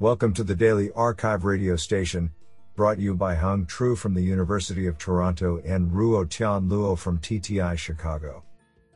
Welcome to the Daily Archive radio station, brought you by Hung Tru from the University of Toronto and Ruo Tian Luo from TTI Chicago.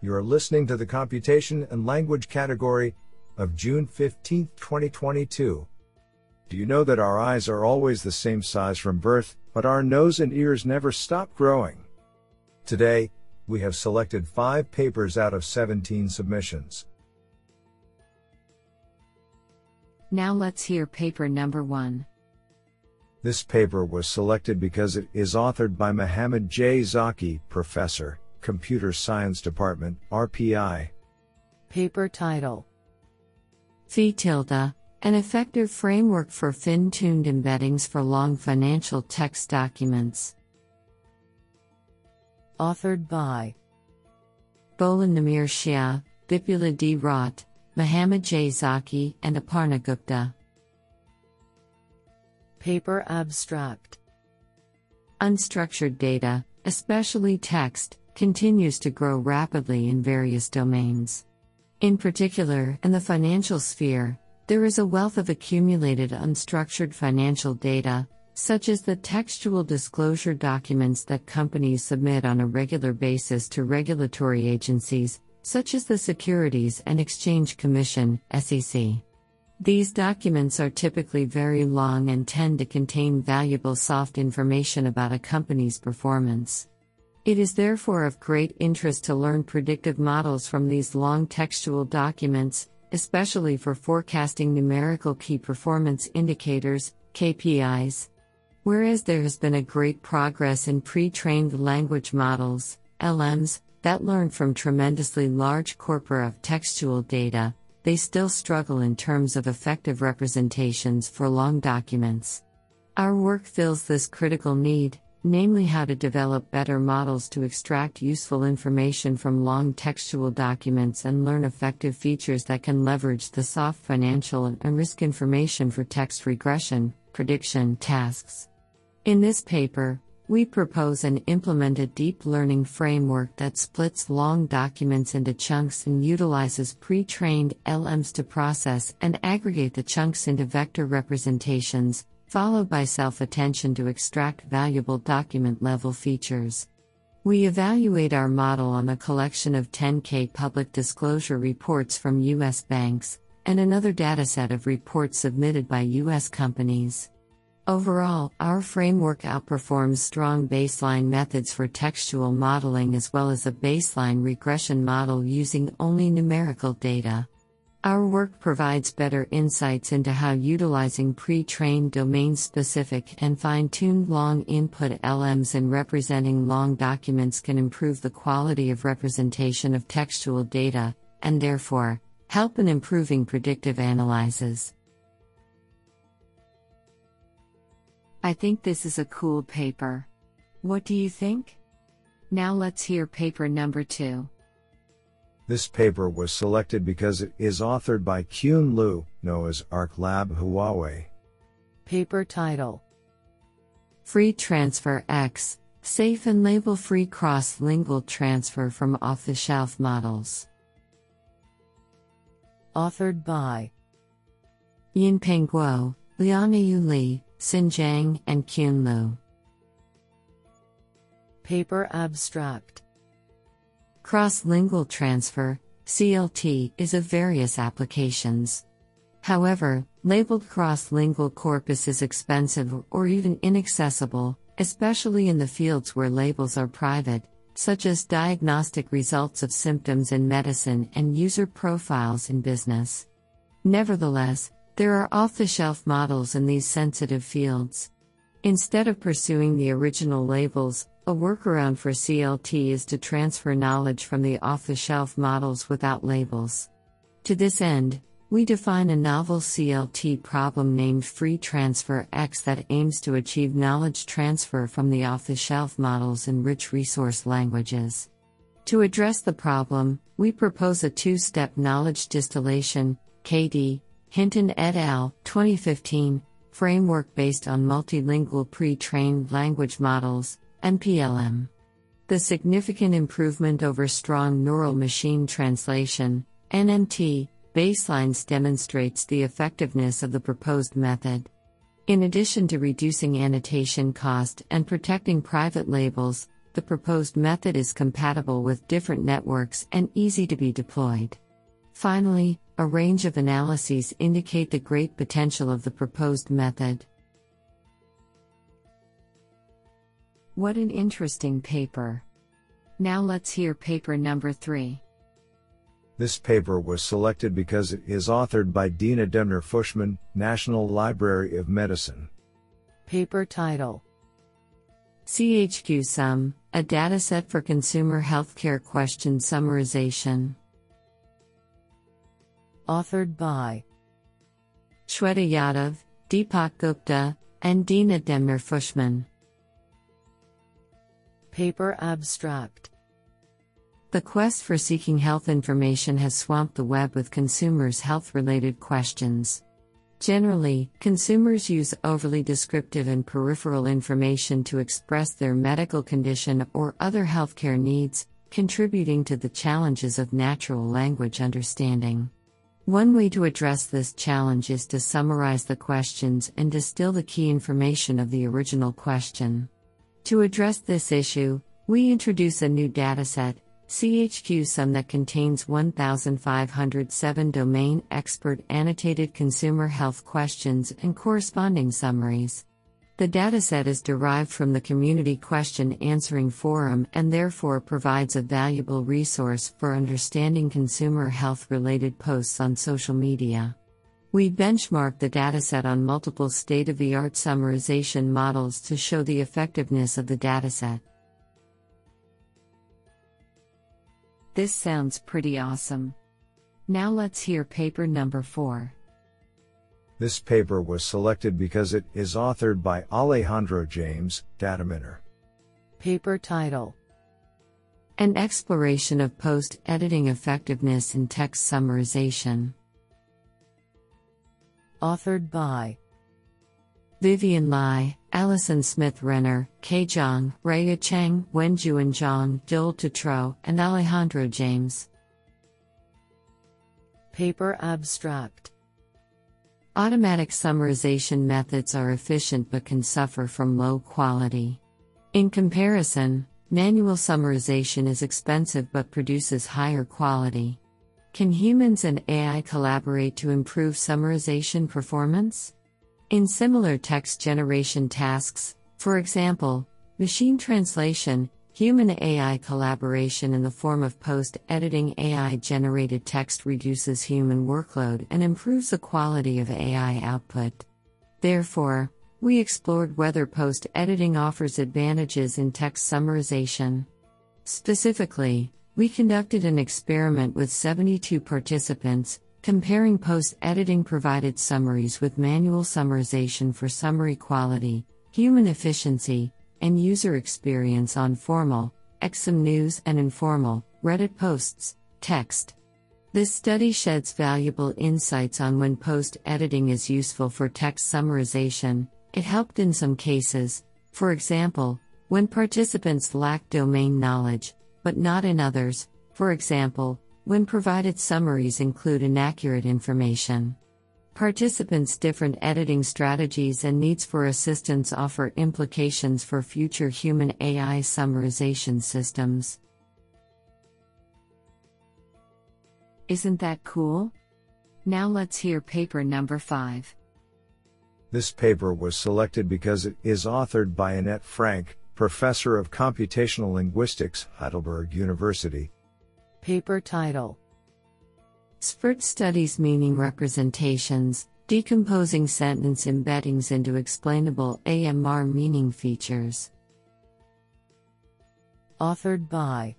You are listening to the Computation and Language category of June 15, 2022. Do you know that our eyes are always the same size from birth, but our nose and ears never stop growing? Today, we have selected 5 papers out of 17 submissions. Now let's hear paper number one. This paper was selected because it is authored by Mohammed J. Zaki, Professor, Computer Science Department, RPI. Paper title FETILDA, an effective framework for fin tuned embeddings for long financial text documents. Authored by Bolun Namir Xia, Vipula D. Rawte, Mohammed J. Zaki, and Aparna Gupta. Paper abstract Unstructured data, especially text, continues to grow rapidly in various domains. In particular, in the financial sphere, there is a wealth of accumulated unstructured financial data, such as the textual disclosure documents that companies submit on a regular basis to regulatory agencies, such as the Securities and Exchange Commission, SEC. These documents are typically very long and tend to contain valuable soft information about a company's performance. It is therefore of great interest to learn predictive models from these long textual documents, especially for forecasting numerical key performance indicators, KPIs. Whereas there has been a great progress in pre trained language models, LMs, that learn from tremendously large corpora of textual data, they still struggle in terms of effective representations for long documents. Our work fills this critical need, namely how to develop better models to extract useful information from long textual documents and learn effective features that can leverage the soft financial and risk information for text regression, prediction tasks. In this paper, we propose and implement a deep learning framework that splits long documents into chunks and utilizes pre trained LMs to process and aggregate the chunks into vector representations, followed by self attention to extract valuable document level features. We evaluate our model on a collection of 10K public disclosure reports from U.S. banks, and another dataset of reports submitted by U.S. companies. Overall, our framework outperforms strong baseline methods for textual modeling as well as a baseline regression model using only numerical data. Our work provides better insights into how utilizing pre trained domain specific and fine tuned long input LMs in representing long documents can improve the quality of representation of textual data, and therefore, help in improving predictive analyses. I think this is a cool paper. What do you think? Now let's hear paper number two. This paper was selected because it is authored by Qun Liu, Noah's Ark Lab Huawei. Paper title Free Transfer X Safe and label free cross lingual transfer from off the shelf models. Authored by Yinpeng Guo, Liangyou Li, Xin Jiang, and Qun Paper abstract Cross lingual transfer, CLT, is of various applications. However, labeled cross lingual corpus is expensive or even inaccessible, especially in the fields where labels are private, such as diagnostic results of symptoms in medicine and user profiles in business. Nevertheless, there are off the shelf models in these sensitive fields. Instead of pursuing the original labels, a workaround for CLT is to transfer knowledge from the off the shelf models without labels. To this end, we define a novel CLT problem named Free Transfer X that aims to achieve knowledge transfer from the off the shelf models in rich resource languages. To address the problem, we propose a two step knowledge distillation KD, Hinton et al., 2015, framework based on multilingual pre trained language models, MPLM. The significant improvement over strong neural machine translation, NMT, Baselines demonstrates the effectiveness of the proposed method. In addition to reducing annotation cost and protecting private labels, the proposed method is compatible with different networks and easy to be deployed. Finally, a range of analyses indicate the great potential of the proposed method. What an interesting paper! Now let's hear paper number 3. This paper was selected because it is authored by Dina Demner Fushman, National Library of Medicine. Paper title CHQ Sum, a dataset for consumer healthcare question summarization. Authored by Shweta Yadav, Deepak Gupta, and Dina Demner Fushman. Paper abstract The quest for seeking health information has swamped the web with consumers' health related questions. Generally, consumers use overly descriptive and peripheral information to express their medical condition or other healthcare needs, contributing to the challenges of natural language understanding. One way to address this challenge is to summarize the questions and distill the key information of the original question. To address this issue, we introduce a new dataset, CHQ Sum that contains 1,507 domain expert annotated consumer health questions and corresponding summaries. The dataset is derived from the Community Question Answering Forum and therefore provides a valuable resource for understanding consumer health related posts on social media. We benchmark the dataset on multiple state of the art summarization models to show the effectiveness of the dataset. This sounds pretty awesome. Now let's hear paper number 4. This paper was selected because it is authored by Alejandro Jaimes, Dataminr. Paper title An exploration of post editing effectiveness in text summarization. Authored by Vivian Lai, Alison Smith Renner, Ke Zhang, Raya Cheng, Wenjuan Zhang, Joel Tetreault, and Alejandro Jaimes. Paper abstract Automatic summarization methods are efficient but can suffer from low quality. In comparison, manual summarization is expensive but produces higher quality. Can humans and AI collaborate to improve summarization performance? In similar text generation tasks, for example, machine translation, human AI collaboration in the form of post editing AI generated text reduces human workload and improves the quality of AI output. Therefore, we explored whether post editing offers advantages in text summarization. Specifically, we conducted an experiment with 72 participants, comparing post editing provided summaries with manual summarization for summary quality, human efficiency, and user experience on formal, XSum News, and informal, Reddit posts, text. This study sheds valuable insights on when post editing is useful for text summarization. It helped in some cases, for example, when participants lack domain knowledge, but not in others, for example, when provided summaries include inaccurate information. Participants' different editing strategies and needs for assistance offer implications for future human AI summarization systems. Isn't that cool? Now let's hear paper number 5. This paper was selected because it is authored by Anette Frank, Professor of Computational Linguistics, Heidelberg University. Paper title SBERT studies meaning representations, decomposing sentence embeddings into explainable AMR meaning features. Authored by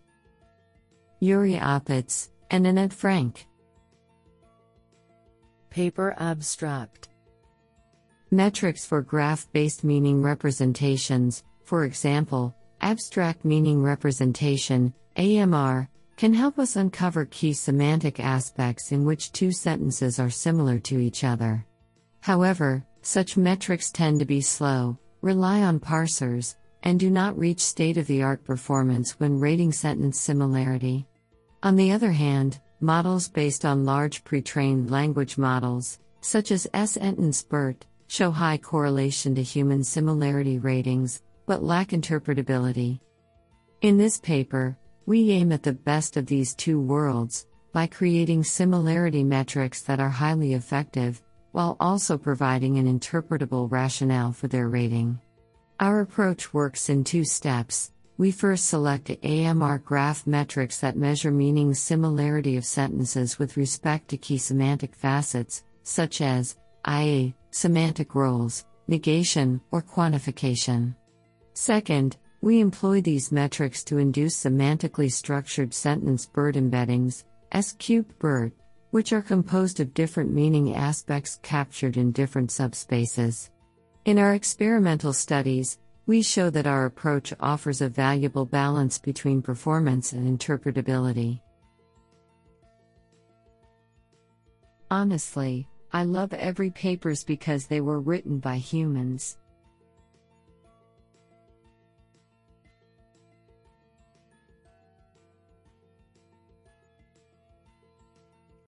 Juri Opitz and Anette Frank. Paper abstract Metrics for graph based meaning representations, for example, abstract meaning representation, AMR, can help us uncover key semantic aspects in which two sentences are similar to each other. However, such metrics tend to be slow, rely on parsers, and do not reach state of the art performance when rating sentence similarity. On the other hand, models based on large pre trained language models, such as SNT and SBERT, show high correlation to human similarity ratings, but lack interpretability. In this paper, we aim at the best of these two worlds by creating similarity metrics that are highly effective, while also providing an interpretable rationale for their rating. Our approach works in two steps. We first select AMR graph metrics that measure meaning similarity of sentences with respect to key semantic facets, such as IA, semantic roles, negation, or quantification. Second, we employ these metrics to induce semantically structured sentence BERT embeddings, S cubed BERT, which are composed of different meaning aspects captured in different subspaces. In our experimental studies, we show that our approach offers a valuable balance between performance and interpretability. Honestly, I love every papers because they were written by humans.